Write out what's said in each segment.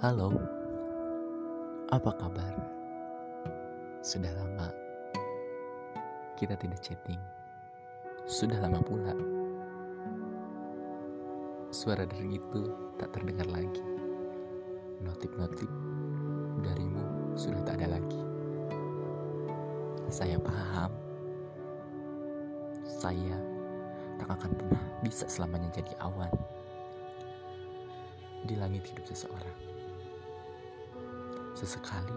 Halo, apa kabar? Sudah lama kita tidak chatting. Sudah lama pula suara dari itu tak terdengar lagi. Notif-notif darimu sudah tak ada lagi. Saya paham, saya tak akan pernah bisa selamanya jadi awan di langit hidup seseorang. Sesekali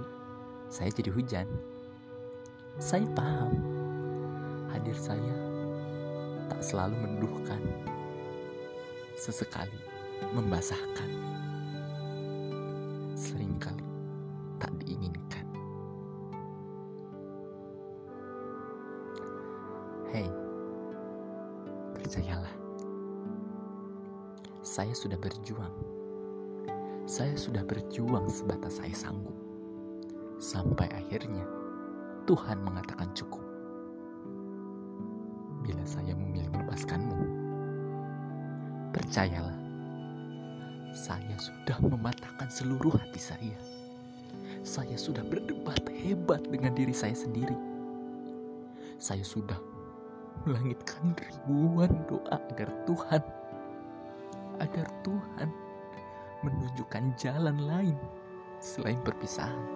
saya jadi hujan. Saya paham hadir saya tak selalu menduhkan. Sesekali membasahkan. Seringkali tak diinginkan. Hei, percayalah. Saya sudah berjuang saya sudah berjuang sebatas saya sanggup. Sampai akhirnya Tuhan mengatakan cukup. Bila saya memilih melepaskanmu, percayalah, saya sudah mematahkan seluruh hati saya. Saya sudah berdebat hebat dengan diri saya sendiri. Saya sudah melangitkan ribuan doa agar Tuhan, agar Tuhan menunjukkan jalan lain selain perpisahan.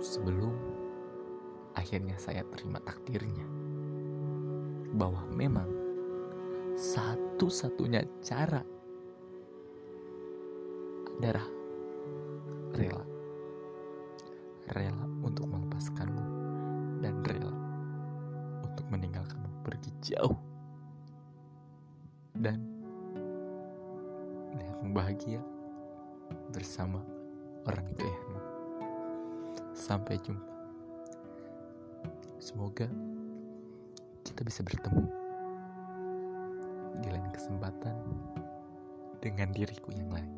Sebelum akhirnya saya terima takdirnya bahwa memang satu-satunya cara adalah rela. Rela untuk melepaskanmu dan rela untuk meninggalkanmu pergi jauh. Dan bahagia bersama orang pilihanmu. Sampai jumpa. Semoga kita bisa bertemu di lain kesempatan dengan diriku yang lain,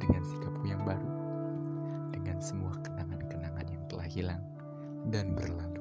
dengan sikapku yang baru, dengan semua kenangan-kenangan yang telah hilang dan berlalu.